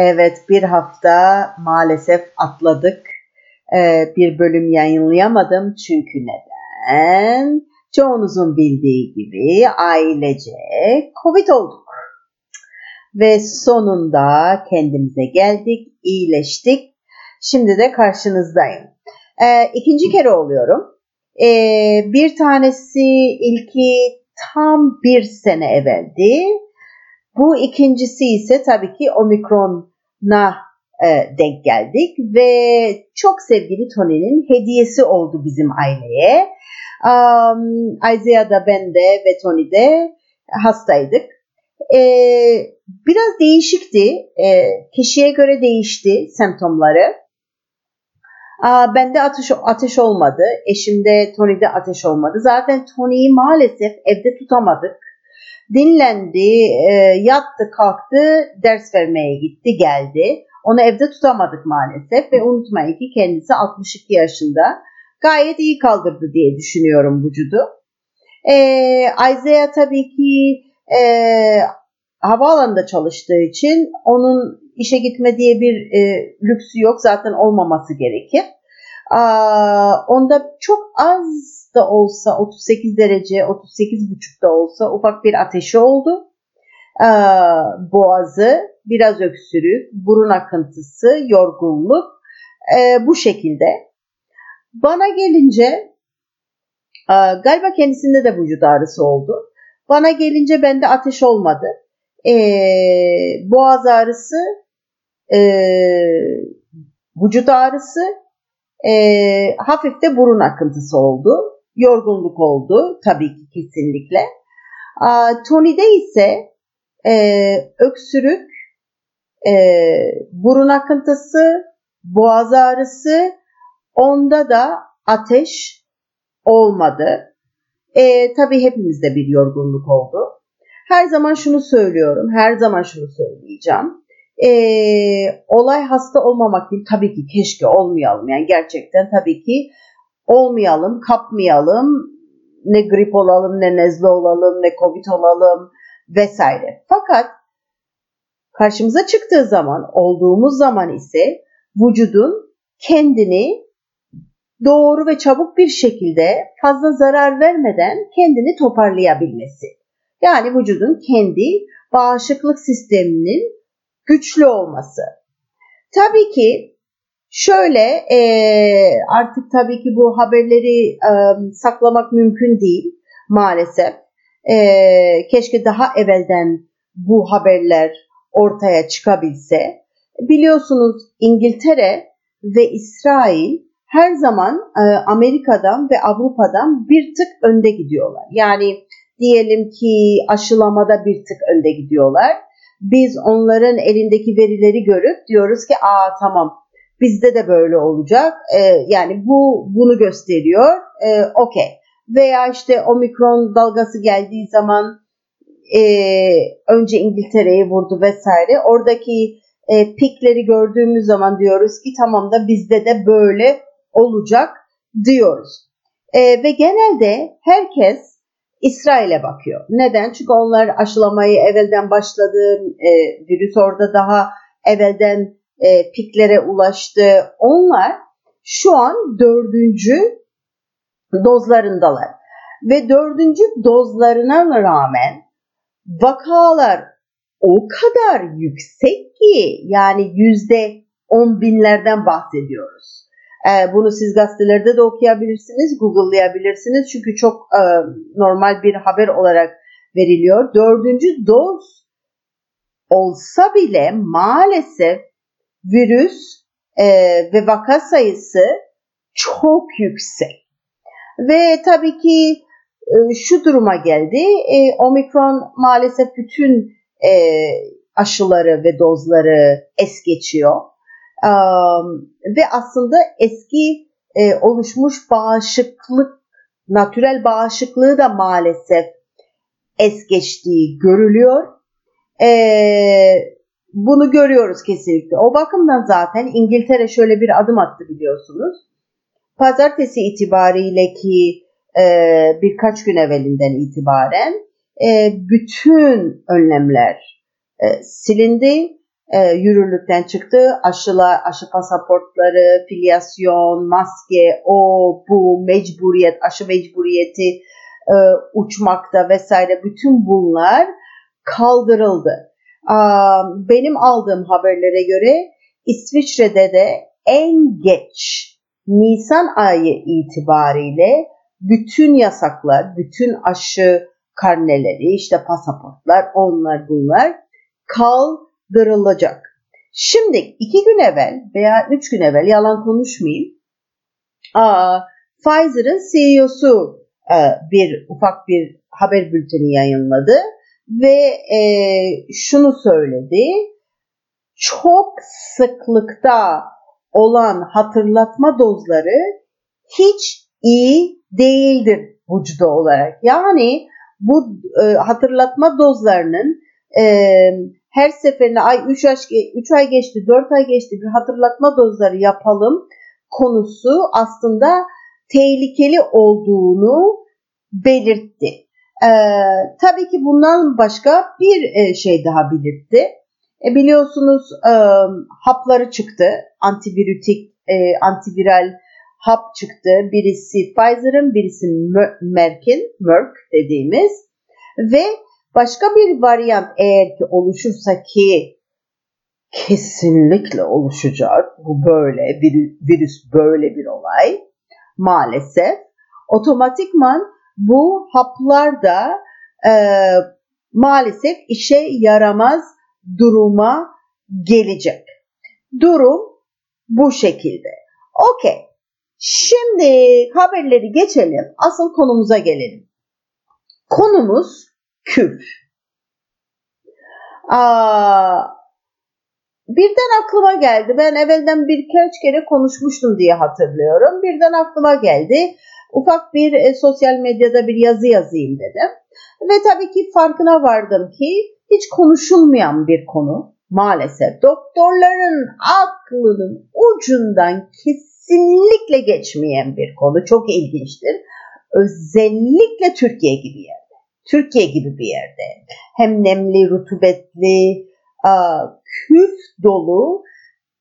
Evet bir hafta maalesef atladık. Ee, bir bölüm yayınlayamadım çünkü neden? Çoğunuzun bildiği gibi ailece Covid olduk. Ve sonunda kendimize geldik, iyileştik. Şimdi de karşınızdayım. Ee, ikinci kere oluyorum. Ee, bir tanesi ilki tam bir sene evveldi. Bu ikincisi ise tabii ki Omikron'a e, denk geldik ve çok sevgili Tony'nin hediyesi oldu bizim aileye. Um, Isaiah da ben de ve Tony de hastaydık. E, biraz değişikti. E, kişiye göre değişti semptomları. Bende ateş, ateş olmadı. Eşimde Tony'de ateş olmadı. Zaten Tony'yi maalesef evde tutamadık. Dinlendi, e, yattı, kalktı, ders vermeye gitti, geldi. Onu evde tutamadık maalesef ve unutmayın ki kendisi 62 yaşında. Gayet iyi kaldırdı diye düşünüyorum vücudu. Ee, Isaiah tabii ki e, havaalanında çalıştığı için onun işe gitme diye bir e, lüksü yok. Zaten olmaması gerekir. Onda çok az da olsa 38 derece, 38 buçukta olsa ufak bir ateşi oldu. Boğazı, biraz öksürük, burun akıntısı, yorgunluk e, bu şekilde. Bana gelince galiba kendisinde de vücut ağrısı oldu. Bana gelince bende ateş olmadı. E, boğaz ağrısı, e, vücut ağrısı, e, hafif de burun akıntısı oldu. Yorgunluk oldu tabii ki kesinlikle. A, Tony'de ise e, öksürük, e, burun akıntısı, boğaz ağrısı, onda da ateş olmadı. E, tabii hepimizde bir yorgunluk oldu. Her zaman şunu söylüyorum, her zaman şunu söyleyeceğim. E, olay hasta olmamak değil, tabii ki keşke olmayalım. Yani gerçekten tabii ki olmayalım, kapmayalım. Ne grip olalım, ne nezle olalım, ne covid olalım vesaire. Fakat karşımıza çıktığı zaman, olduğumuz zaman ise vücudun kendini doğru ve çabuk bir şekilde fazla zarar vermeden kendini toparlayabilmesi. Yani vücudun kendi bağışıklık sisteminin güçlü olması. Tabii ki şöyle e, artık tabii ki bu haberleri e, saklamak mümkün değil maalesef. E, keşke daha evvelden bu haberler ortaya çıkabilse. Biliyorsunuz İngiltere ve İsrail her zaman e, Amerika'dan ve Avrupa'dan bir tık önde gidiyorlar. Yani diyelim ki aşılamada bir tık önde gidiyorlar. Biz onların elindeki verileri görüp diyoruz ki aa tamam bizde de böyle olacak. E, yani bu bunu gösteriyor. E, Okey. Veya işte omikron dalgası geldiği zaman e, önce İngiltere'yi vurdu vesaire. Oradaki e, pikleri gördüğümüz zaman diyoruz ki tamam da bizde de böyle olacak diyoruz. E, ve genelde herkes İsrail'e bakıyor. Neden? Çünkü onlar aşılamayı evvelden başladı. E, virüs orada daha evvelden e, piklere ulaştı. Onlar şu an dördüncü dozlarındalar. Ve dördüncü dozlarına rağmen vakalar o kadar yüksek ki yani yüzde on binlerden bahsediyoruz. Ee, bunu siz gazetelerde de okuyabilirsiniz, google'layabilirsiniz. Çünkü çok e, normal bir haber olarak veriliyor. Dördüncü doz olsa bile maalesef virüs e, ve vaka sayısı çok yüksek. Ve tabii ki e, şu duruma geldi. Omikron maalesef bütün aşıları ve dozları es geçiyor. Ve aslında eski e, oluşmuş bağışıklık, natürel bağışıklığı da maalesef es geçtiği görülüyor. E, bunu görüyoruz kesinlikle. O bakımdan zaten İngiltere şöyle bir adım attı biliyorsunuz. Pazartesi itibariyle ki e, birkaç gün evvelinden itibaren e, bütün önlemler e, silindi e, yürürlükten çıktı. Aşılar, aşı pasaportları, filyasyon, maske, o, bu, mecburiyet, aşı mecburiyeti, e, uçmakta vesaire bütün bunlar kaldırıldı. E, benim aldığım haberlere göre İsviçre'de de en geç Nisan ayı itibariyle bütün yasaklar, bütün aşı karneleri, işte pasaportlar, onlar bunlar kaldırıldı darılacak. Şimdi iki gün evvel veya üç gün evvel yalan konuşmayayım. Aa, Pfizer'ın CEO'su e, bir ufak bir haber bülteni yayınladı ve e, şunu söyledi. Çok sıklıkta olan hatırlatma dozları hiç iyi değildir vücuda olarak. Yani bu e, hatırlatma dozlarının e, her seferinde ay 3 ay, 3 ay geçti, 4 ay geçti bir hatırlatma dozları yapalım konusu aslında tehlikeli olduğunu belirtti. Ee, tabii ki bundan başka bir e, şey daha belirtti. E, biliyorsunuz e, hapları çıktı. Antivirütik, e, antiviral hap çıktı. Birisi Pfizer'ın, birisi Merck'in, Merck dediğimiz. Ve Başka bir varyant eğer ki oluşursa ki kesinlikle oluşacak. Bu böyle, virüs böyle bir olay. Maalesef. Otomatikman bu haplar da e, maalesef işe yaramaz duruma gelecek. Durum bu şekilde. Okey. Şimdi haberleri geçelim. Asıl konumuza gelelim. Konumuz küp. Aa, birden aklıma geldi. Ben evvelden birkaç kere konuşmuştum diye hatırlıyorum. Birden aklıma geldi. Ufak bir e, sosyal medyada bir yazı yazayım dedim. Ve tabii ki farkına vardım ki hiç konuşulmayan bir konu maalesef. Doktorların aklının ucundan kesinlikle geçmeyen bir konu. Çok ilginçtir. Özellikle Türkiye gibi yer. Türkiye gibi bir yerde hem nemli, rutubetli, küf dolu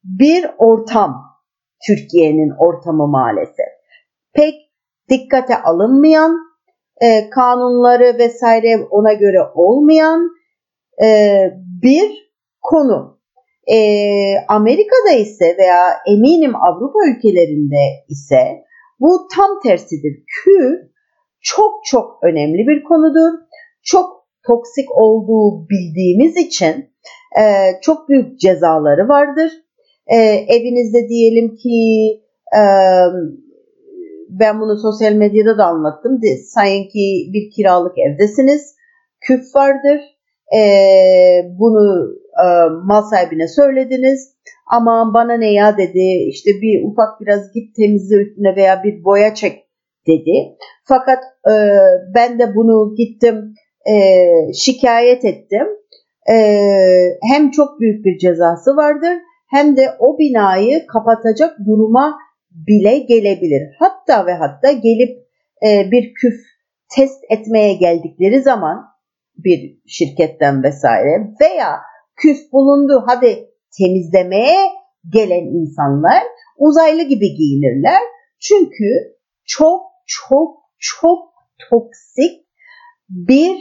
bir ortam Türkiye'nin ortamı maalesef. Pek dikkate alınmayan, e, kanunları vesaire ona göre olmayan e, bir konu. E, Amerika'da ise veya eminim Avrupa ülkelerinde ise bu tam tersidir. Küf çok çok önemli bir konudur. Çok toksik olduğu bildiğimiz için e, çok büyük cezaları vardır. E, evinizde diyelim ki e, ben bunu sosyal medyada da anlattım. Sanki bir kiralık evdesiniz. Küf vardır. E, bunu e, mal sahibine söylediniz. Ama bana ne ya dedi. İşte bir ufak biraz git temizle üstüne veya bir boya çek dedi. Fakat e, ben de bunu gittim e, şikayet ettim. E, hem çok büyük bir cezası vardır hem de o binayı kapatacak duruma bile gelebilir. Hatta ve hatta gelip e, bir küf test etmeye geldikleri zaman bir şirketten vesaire veya küf bulundu hadi temizlemeye gelen insanlar uzaylı gibi giyinirler. Çünkü çok çok çok toksik bir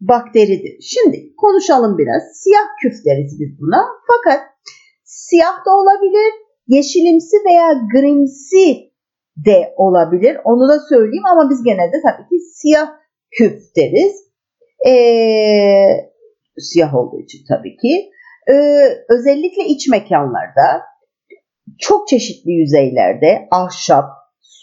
bakteridir. Şimdi konuşalım biraz. Siyah küf deriz biz buna. Fakat siyah da olabilir, yeşilimsi veya grimsi de olabilir. Onu da söyleyeyim ama biz genelde tabii ki siyah küf deriz. Ee, siyah olduğu için tabii ki. Ee, özellikle iç mekanlarda çok çeşitli yüzeylerde ahşap,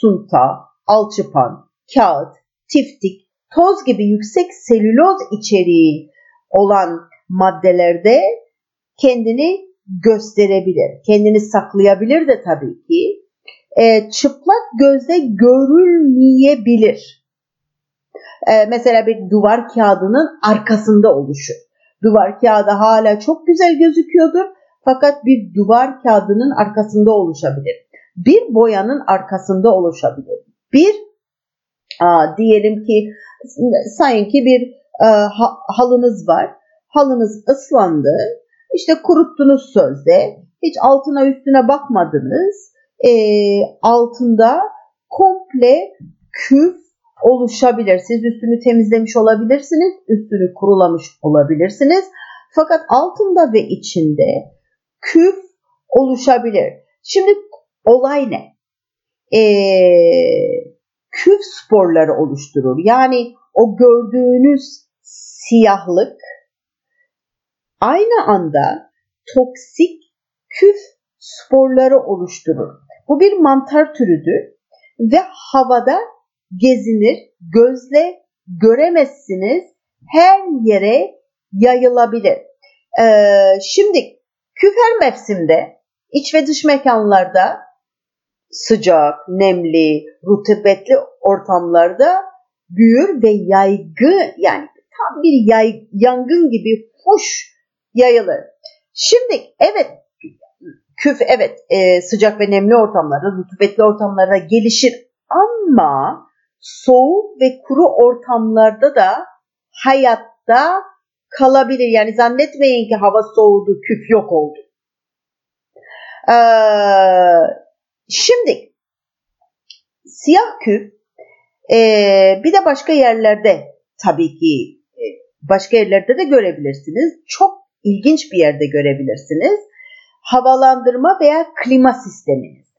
sunta, alçıpan, kağıt, tiftik, toz gibi yüksek selüloz içeriği olan maddelerde kendini gösterebilir. Kendini saklayabilir de tabii ki. E, çıplak gözle görülmeyebilir. E, mesela bir duvar kağıdının arkasında oluşur. Duvar kağıdı hala çok güzel gözüküyordur fakat bir duvar kağıdının arkasında oluşabilir. Bir boyanın arkasında oluşabilir. Bir aa, diyelim ki sanki bir e, ha, halınız var. Halınız ıslandı. İşte kuruttunuz sözde. Hiç altına üstüne bakmadınız. E, altında komple küf oluşabilir. Siz üstünü temizlemiş olabilirsiniz. Üstünü kurulamış olabilirsiniz. Fakat altında ve içinde küf oluşabilir. Şimdi olay ne? Ee, küf sporları oluşturur. Yani o gördüğünüz siyahlık aynı anda toksik küf sporları oluşturur. Bu bir mantar türüdür ve havada gezinir, gözle göremezsiniz, her yere yayılabilir. Ee, şimdi küfer mevsimde iç ve dış mekanlarda sıcak, nemli, rutubetli ortamlarda büyür ve yaygı yani tam bir yay, yangın gibi hoş yayılır. Şimdi evet küf evet e, sıcak ve nemli ortamlarda, rutubetli ortamlarda gelişir ama soğuk ve kuru ortamlarda da hayatta kalabilir. Yani zannetmeyin ki hava soğudu, küf yok oldu. Ee, şimdi siyah küf e, bir de başka yerlerde tabii ki e, başka yerlerde de görebilirsiniz. Çok ilginç bir yerde görebilirsiniz. Havalandırma veya klima sisteminiz.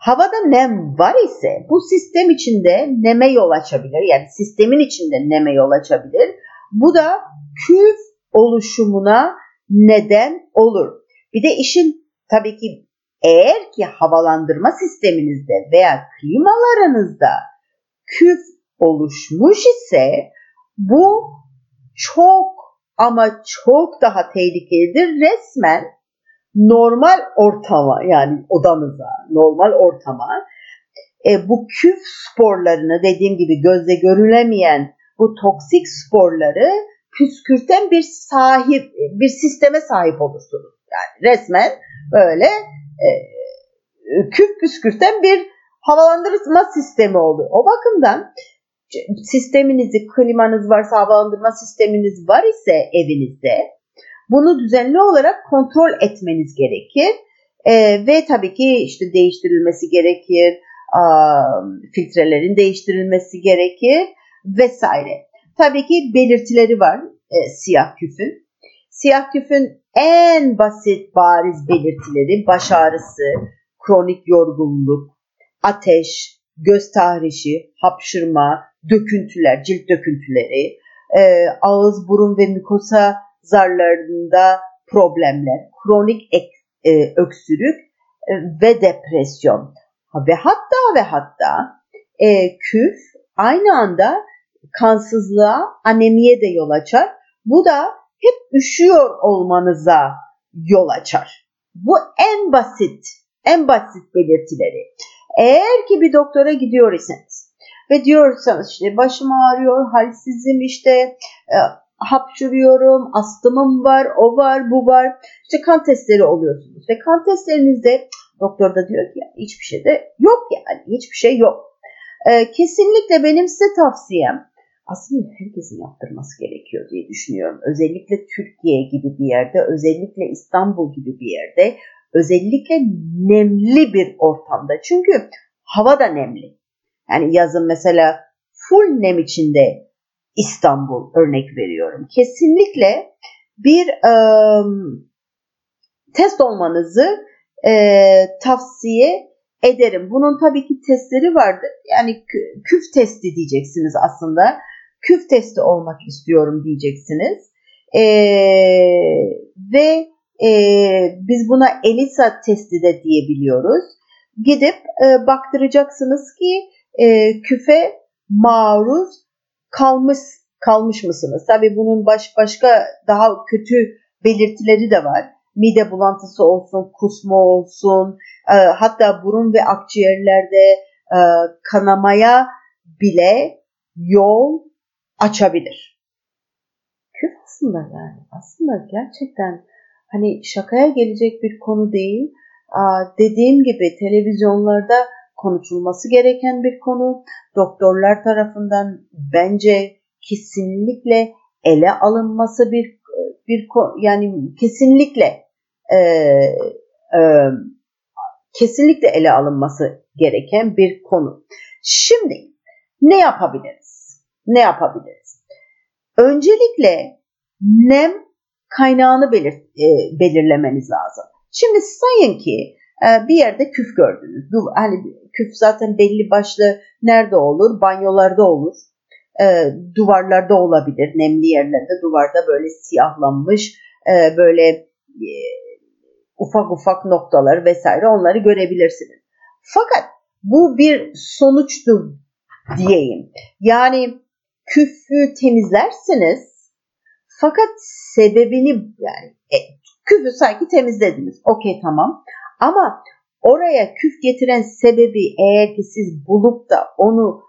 Havada nem var ise bu sistem içinde neme yol açabilir. Yani sistemin içinde neme yol açabilir. Bu da küf oluşumuna neden olur. Bir de işin tabii ki eğer ki havalandırma sisteminizde veya klimalarınızda küf oluşmuş ise bu çok ama çok daha tehlikelidir. Resmen normal ortama yani odanıza, normal ortama e, bu küf sporlarını dediğim gibi gözle görülemeyen bu toksik sporları püskürten bir sahip bir sisteme sahip olursunuz. Yani resmen böyle e, küf püskürten bir havalandırma sistemi oluyor. O bakımdan sisteminizi, klimanız varsa, havalandırma sisteminiz var ise evinizde bunu düzenli olarak kontrol etmeniz gerekir. E, ve tabii ki işte değiştirilmesi gerekir, a, filtrelerin değiştirilmesi gerekir vesaire. Tabii ki belirtileri var e, siyah küfün. Siyah küfün en basit bariz belirtileri baş ağrısı, kronik yorgunluk, ateş, göz tahrişi, hapşırma, döküntüler, cilt döküntüleri, e, ağız, burun ve mikosa zarlarında problemler, kronik ek, e, öksürük e, ve depresyon ve hatta ve hatta e, küf aynı anda kansızlığa, anemiye de yol açar. Bu da hep üşüyor olmanıza yol açar. Bu en basit, en basit belirtileri. Eğer ki bir doktora gidiyor iseniz ve diyorsanız işte başım ağrıyor, halsizim işte e, hapşuruyorum, astımım var, o var, bu var. İşte kan testleri oluyorsunuz ve kan testlerinizde doktor da diyor ki hiçbir şey de yok yani hiçbir şey yok. E, kesinlikle benim size tavsiyem aslında herkesin yaptırması gerekiyor diye düşünüyorum. Özellikle Türkiye gibi bir yerde, özellikle İstanbul gibi bir yerde, özellikle nemli bir ortamda. Çünkü hava da nemli. Yani yazın mesela full nem içinde İstanbul örnek veriyorum. Kesinlikle bir e, test olmanızı e, tavsiye ederim. Bunun tabii ki testleri vardır. Yani küf testi diyeceksiniz aslında. Küf testi olmak istiyorum diyeceksiniz. E, ve e, biz buna ELISA testi de diyebiliyoruz. Gidip e, baktıracaksınız ki e, küfe maruz kalmış kalmış mısınız? Tabii bunun baş, başka daha kötü belirtileri de var. Mide bulantısı olsun, kusma olsun, e, hatta burun ve akciğerlerde e, kanamaya bile yol açabilir. Küf aslında yani aslında gerçekten hani şakaya gelecek bir konu değil. Dediğim gibi televizyonlarda konuşulması gereken bir konu. Doktorlar tarafından bence kesinlikle ele alınması bir bir yani kesinlikle e, e, kesinlikle ele alınması gereken bir konu. Şimdi ne yapabiliriz? Ne yapabiliriz? Öncelikle nem kaynağını belir, e, belirlemeniz lazım. Şimdi sayın ki e, bir yerde küf gördünüz. Hani küf zaten belli başlı nerede olur? Banyolarda olur. E, duvarlarda olabilir. Nemli yerlerde duvarda böyle siyahlanmış e, böyle e, ufak ufak noktalar vesaire onları görebilirsiniz. Fakat bu bir sonuçtur diyeyim. Yani küfü temizlersiniz fakat sebebini yani e, küfü sanki temizlediniz. Okey tamam. Ama oraya küf getiren sebebi eğer ki siz bulup da onu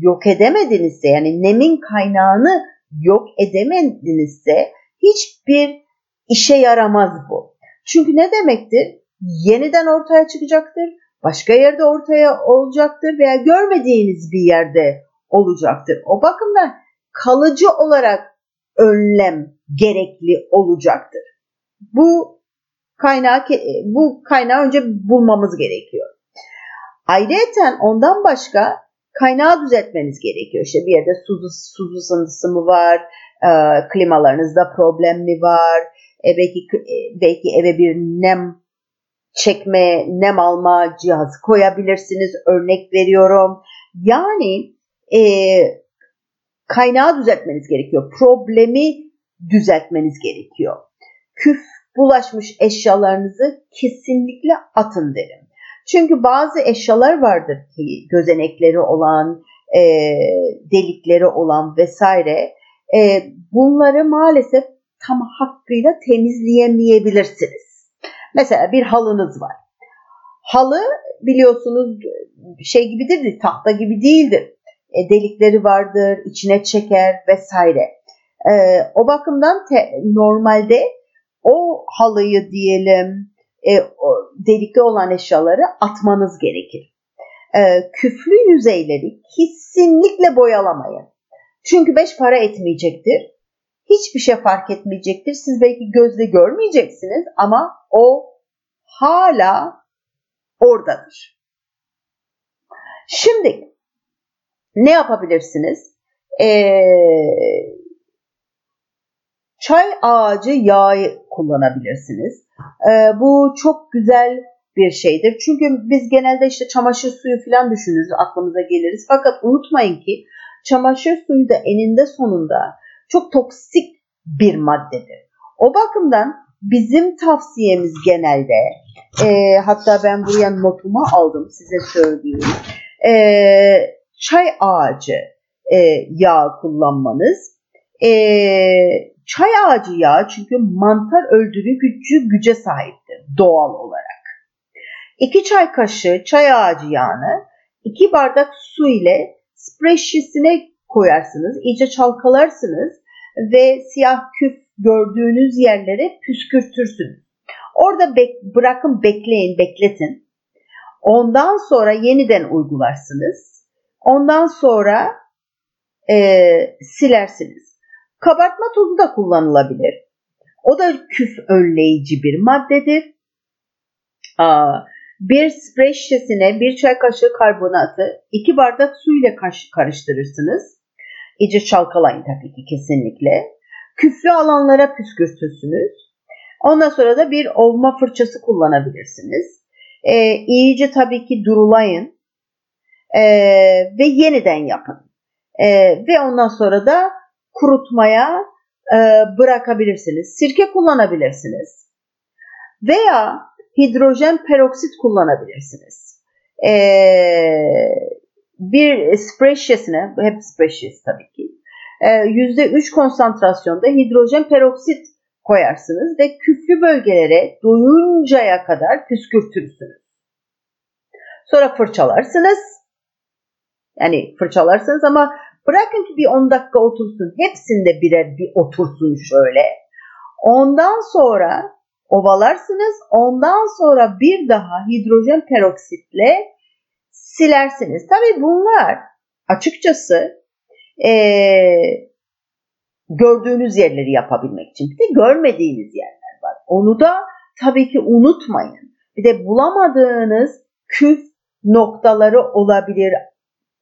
yok edemedinizse yani nemin kaynağını yok edemedinizse hiçbir işe yaramaz bu. Çünkü ne demektir? Yeniden ortaya çıkacaktır. Başka yerde ortaya olacaktır veya görmediğiniz bir yerde olacaktır. O bakımdan kalıcı olarak önlem gerekli olacaktır. Bu kaynağı bu kaynağı önce bulmamız gerekiyor. Ayrıca ondan başka kaynağı düzeltmeniz gerekiyor. İşte bir yerde su, su sızıntısı mı var, e, klimalarınızda problem mi var, e, belki e, belki eve bir nem çekme, nem alma cihazı koyabilirsiniz. Örnek veriyorum. Yani e, kaynağı düzeltmeniz gerekiyor. Problemi düzeltmeniz gerekiyor. Küf bulaşmış eşyalarınızı kesinlikle atın derim. Çünkü bazı eşyalar vardır ki gözenekleri olan, e, delikleri olan vesaire. E, bunları maalesef tam hakkıyla temizleyemeyebilirsiniz. Mesela bir halınız var. Halı biliyorsunuz şey gibidir, tahta gibi değildir. E, delikleri vardır, içine çeker vesaire. E, o bakımdan te, normalde o halıyı diyelim e, o, delikli olan eşyaları atmanız gerekir. E, küflü yüzeyleri kesinlikle boyalamayın. Çünkü beş para etmeyecektir. Hiçbir şey fark etmeyecektir. Siz belki gözle görmeyeceksiniz ama o hala oradadır. Şimdi ne yapabilirsiniz? Ee, çay ağacı yağı kullanabilirsiniz. Ee, bu çok güzel bir şeydir. Çünkü biz genelde işte çamaşır suyu falan düşünürüz, aklımıza geliriz. Fakat unutmayın ki çamaşır suyu da eninde sonunda çok toksik bir maddedir. O bakımdan bizim tavsiyemiz genelde, e, hatta ben buraya notumu aldım size söyleyeyim. E, çay ağacı e, yağı kullanmanız. E, çay ağacı yağı çünkü mantar öldürücü güce sahiptir doğal olarak. 2 çay kaşığı çay ağacı yağını 2 bardak su ile sprey şişesine koyarsınız. iyice çalkalarsınız ve siyah küf gördüğünüz yerlere püskürtürsünüz. Orada bek bırakın bekleyin, bekletin. Ondan sonra yeniden uygularsınız Ondan sonra e, silersiniz. Kabartma tozu da kullanılabilir. O da küf önleyici bir maddedir. Aa, bir sprey şişesine bir çay kaşığı karbonatı iki bardak su ile karıştırırsınız. İyice çalkalayın tabii ki kesinlikle. Küflü alanlara püskürtürsünüz. Ondan sonra da bir ovma fırçası kullanabilirsiniz. Ee, iyice tabii ki durulayın e, ve yeniden yapın. E, ve ondan sonra da kurutmaya e, bırakabilirsiniz. Sirke kullanabilirsiniz. Veya hidrojen peroksit kullanabilirsiniz. E, bir sprey şişesine, hep sprey şişesi tabii ki, %3 e, konsantrasyonda hidrojen peroksit koyarsınız ve küflü bölgelere doyuncaya kadar püskürtürsünüz. Sonra fırçalarsınız. Yani fırçalarsınız ama bırakın ki bir 10 dakika otursun. Hepsinde birer bir otursun şöyle. Ondan sonra ovalarsınız. Ondan sonra bir daha hidrojen peroksitle silersiniz. Tabi bunlar açıkçası ee, gördüğünüz yerleri yapabilmek için. Bir de görmediğiniz yerler var. Onu da tabii ki unutmayın. Bir de bulamadığınız küf noktaları olabilir.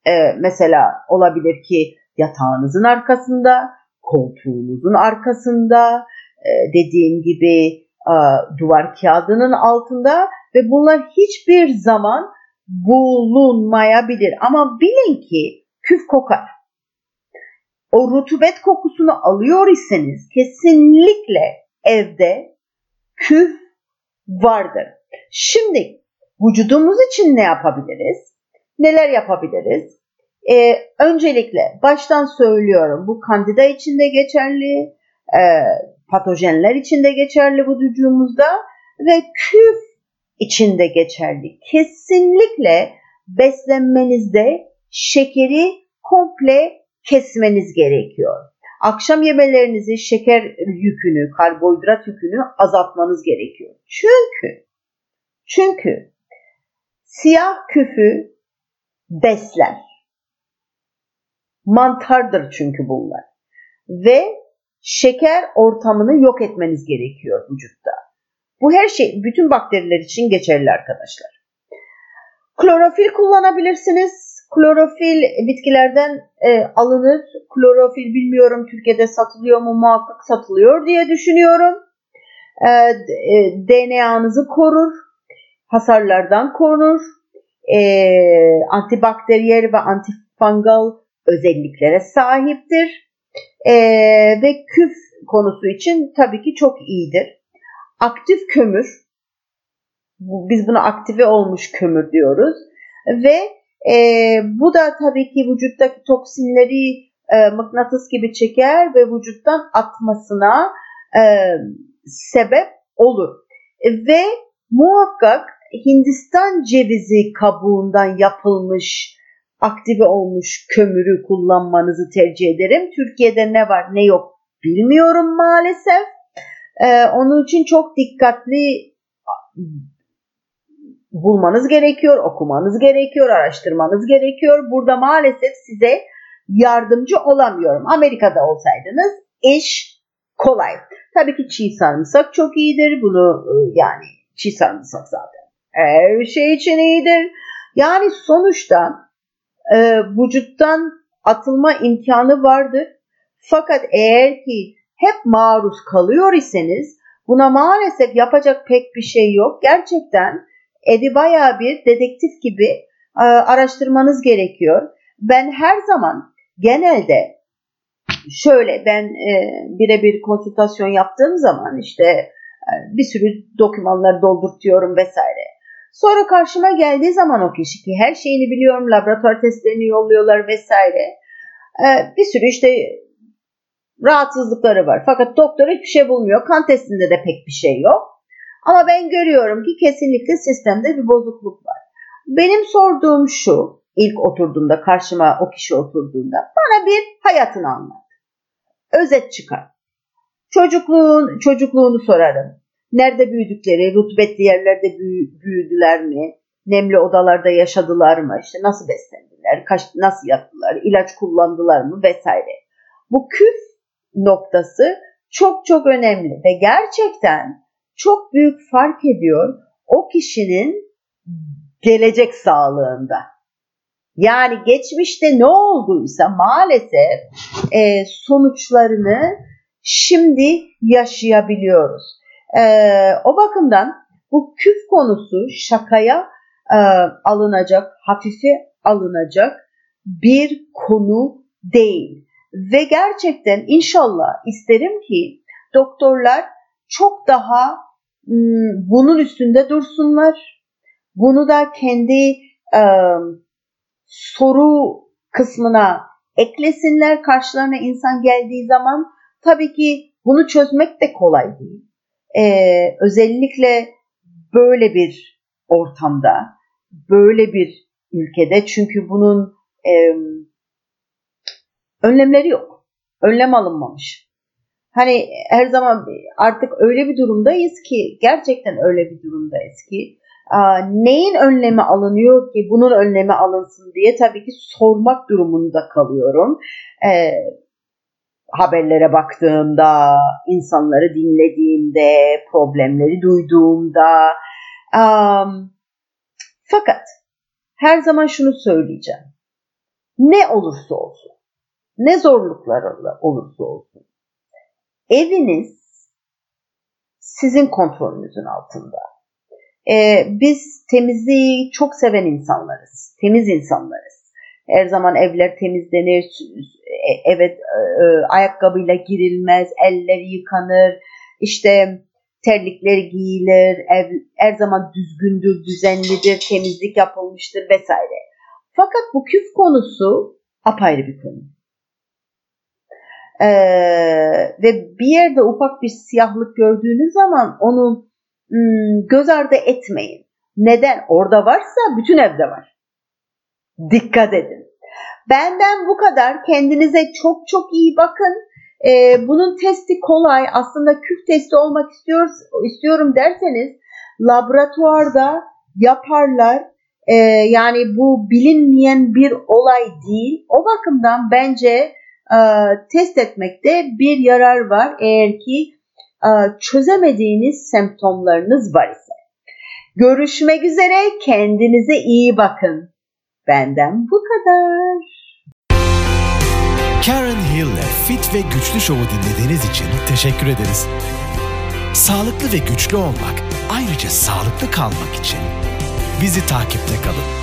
Ee, mesela olabilir ki yatağınızın arkasında, koltuğunuzun arkasında, e, dediğim gibi e, duvar kağıdının altında ve bunlar hiçbir zaman bulunmayabilir. Ama bilin ki küf kokar. O rutubet kokusunu alıyor iseniz kesinlikle evde küf vardır. Şimdi vücudumuz için ne yapabiliriz? Neler yapabiliriz? Ee, öncelikle baştan söylüyorum bu kandida için de geçerli, e, patojenler için de geçerli vücudumuzda ve küf için de geçerli. Kesinlikle beslenmenizde şekeri komple kesmeniz gerekiyor. Akşam yemelerinizi şeker yükünü, karbonhidrat yükünü azaltmanız gerekiyor. Çünkü çünkü siyah küfü besler. Mantardır çünkü bunlar. Ve şeker ortamını yok etmeniz gerekiyor vücutta. Bu her şey bütün bakteriler için geçerli arkadaşlar. Klorofil kullanabilirsiniz. Klorofil bitkilerden e, alınır. Klorofil bilmiyorum Türkiye'de satılıyor mu muhakkak satılıyor diye düşünüyorum. E, e, DNA'nızı korur. Hasarlardan korur. E, antibakteriyel ve antifungal özelliklere sahiptir. E, ve küf konusu için tabii ki çok iyidir. Aktif kömür, biz buna aktive olmuş kömür diyoruz ve e, bu da tabii ki vücuttaki toksinleri e, mıknatıs gibi çeker ve vücuttan atmasına e, sebep olur. Ve muhakkak Hindistan cevizi kabuğundan yapılmış aktive olmuş kömürü kullanmanızı tercih ederim. Türkiye'de ne var ne yok bilmiyorum maalesef. Ee, onun için çok dikkatli bulmanız gerekiyor, okumanız gerekiyor, araştırmanız gerekiyor. Burada maalesef size yardımcı olamıyorum. Amerika'da olsaydınız iş kolay. Tabii ki çiğ sarımsak çok iyidir. Bunu e, yani çiğ sarımsak zaten her şey için iyidir. Yani sonuçta e, vücuttan atılma imkanı vardır. Fakat eğer ki hep maruz kalıyor iseniz buna maalesef yapacak pek bir şey yok. Gerçekten Edi bayağı bir dedektif gibi e, araştırmanız gerekiyor. Ben her zaman genelde şöyle ben e, birebir konsültasyon yaptığım zaman işte e, bir sürü dokümanlar doldurtuyorum vesaire. Sonra karşıma geldiği zaman o kişi ki her şeyini biliyorum, laboratuvar testlerini yolluyorlar vesaire. E, bir sürü işte rahatsızlıkları var. Fakat doktor hiçbir şey bulmuyor. Kan testinde de pek bir şey yok. Ama ben görüyorum ki kesinlikle sistemde bir bozukluk var. Benim sorduğum şu, ilk oturduğumda karşıma o kişi oturduğunda bana bir hayatını anlat. Özet çıkar. Çocukluğun, çocukluğunu sorarım. Nerede büyüdükleri, rutubetli yerlerde büyüdüler mi? Nemli odalarda yaşadılar mı? İşte nasıl beslendiler? Kaç, nasıl yattılar? ilaç kullandılar mı? Vesaire. Bu küf noktası çok çok önemli ve gerçekten çok büyük fark ediyor o kişinin gelecek sağlığında. Yani geçmişte ne olduysa maalesef e, sonuçlarını şimdi yaşayabiliyoruz. E, o bakımdan bu küf konusu şakaya e, alınacak, hafife alınacak bir konu değil. Ve gerçekten inşallah isterim ki doktorlar çok daha ıı, bunun üstünde dursunlar. Bunu da kendi e, soru kısmına eklesinler karşılarına insan geldiği zaman. Tabii ki Bunu çözmek de kolay değil. Ee, özellikle böyle bir ortamda, böyle bir ülkede çünkü bunun e, önlemleri yok. Önlem alınmamış. Hani her zaman artık öyle bir durumdayız ki gerçekten öyle bir durumdayız ki neyin önlemi alınıyor ki bunun önlemi alınsın diye tabii ki sormak durumunda kalıyorum. Haberlere baktığımda, insanları dinlediğimde, problemleri duyduğumda. Um, fakat her zaman şunu söyleyeceğim. Ne olursa olsun, ne zorluklar olursa olsun, eviniz sizin kontrolünüzün altında. Ee, biz temizliği çok seven insanlarız, temiz insanlarız. Her zaman evler temizlenir, e, evet e, e, ayakkabıyla girilmez, elleri yıkanır, işte terlikler giyilir, ev her zaman düzgündür, düzenlidir, temizlik yapılmıştır vesaire. Fakat bu küf konusu apayrı bir konu. Ee, ve bir yerde ufak bir siyahlık gördüğünüz zaman onu göz ardı etmeyin. Neden? Orada varsa bütün evde var. Dikkat edin. Benden bu kadar. Kendinize çok çok iyi bakın. Ee, bunun testi kolay. Aslında küf testi olmak istiyoruz, istiyorum derseniz laboratuvarda yaparlar. Ee, yani bu bilinmeyen bir olay değil. O bakımdan bence e, test etmekte bir yarar var eğer ki e, çözemediğiniz semptomlarınız var ise. Görüşmek üzere kendinize iyi bakın. Benden bu kadar. Karen Hill'le Fit ve Güçlü Show'u dinlediğiniz için teşekkür ederiz. Sağlıklı ve güçlü olmak, ayrıca sağlıklı kalmak için bizi takipte kalın.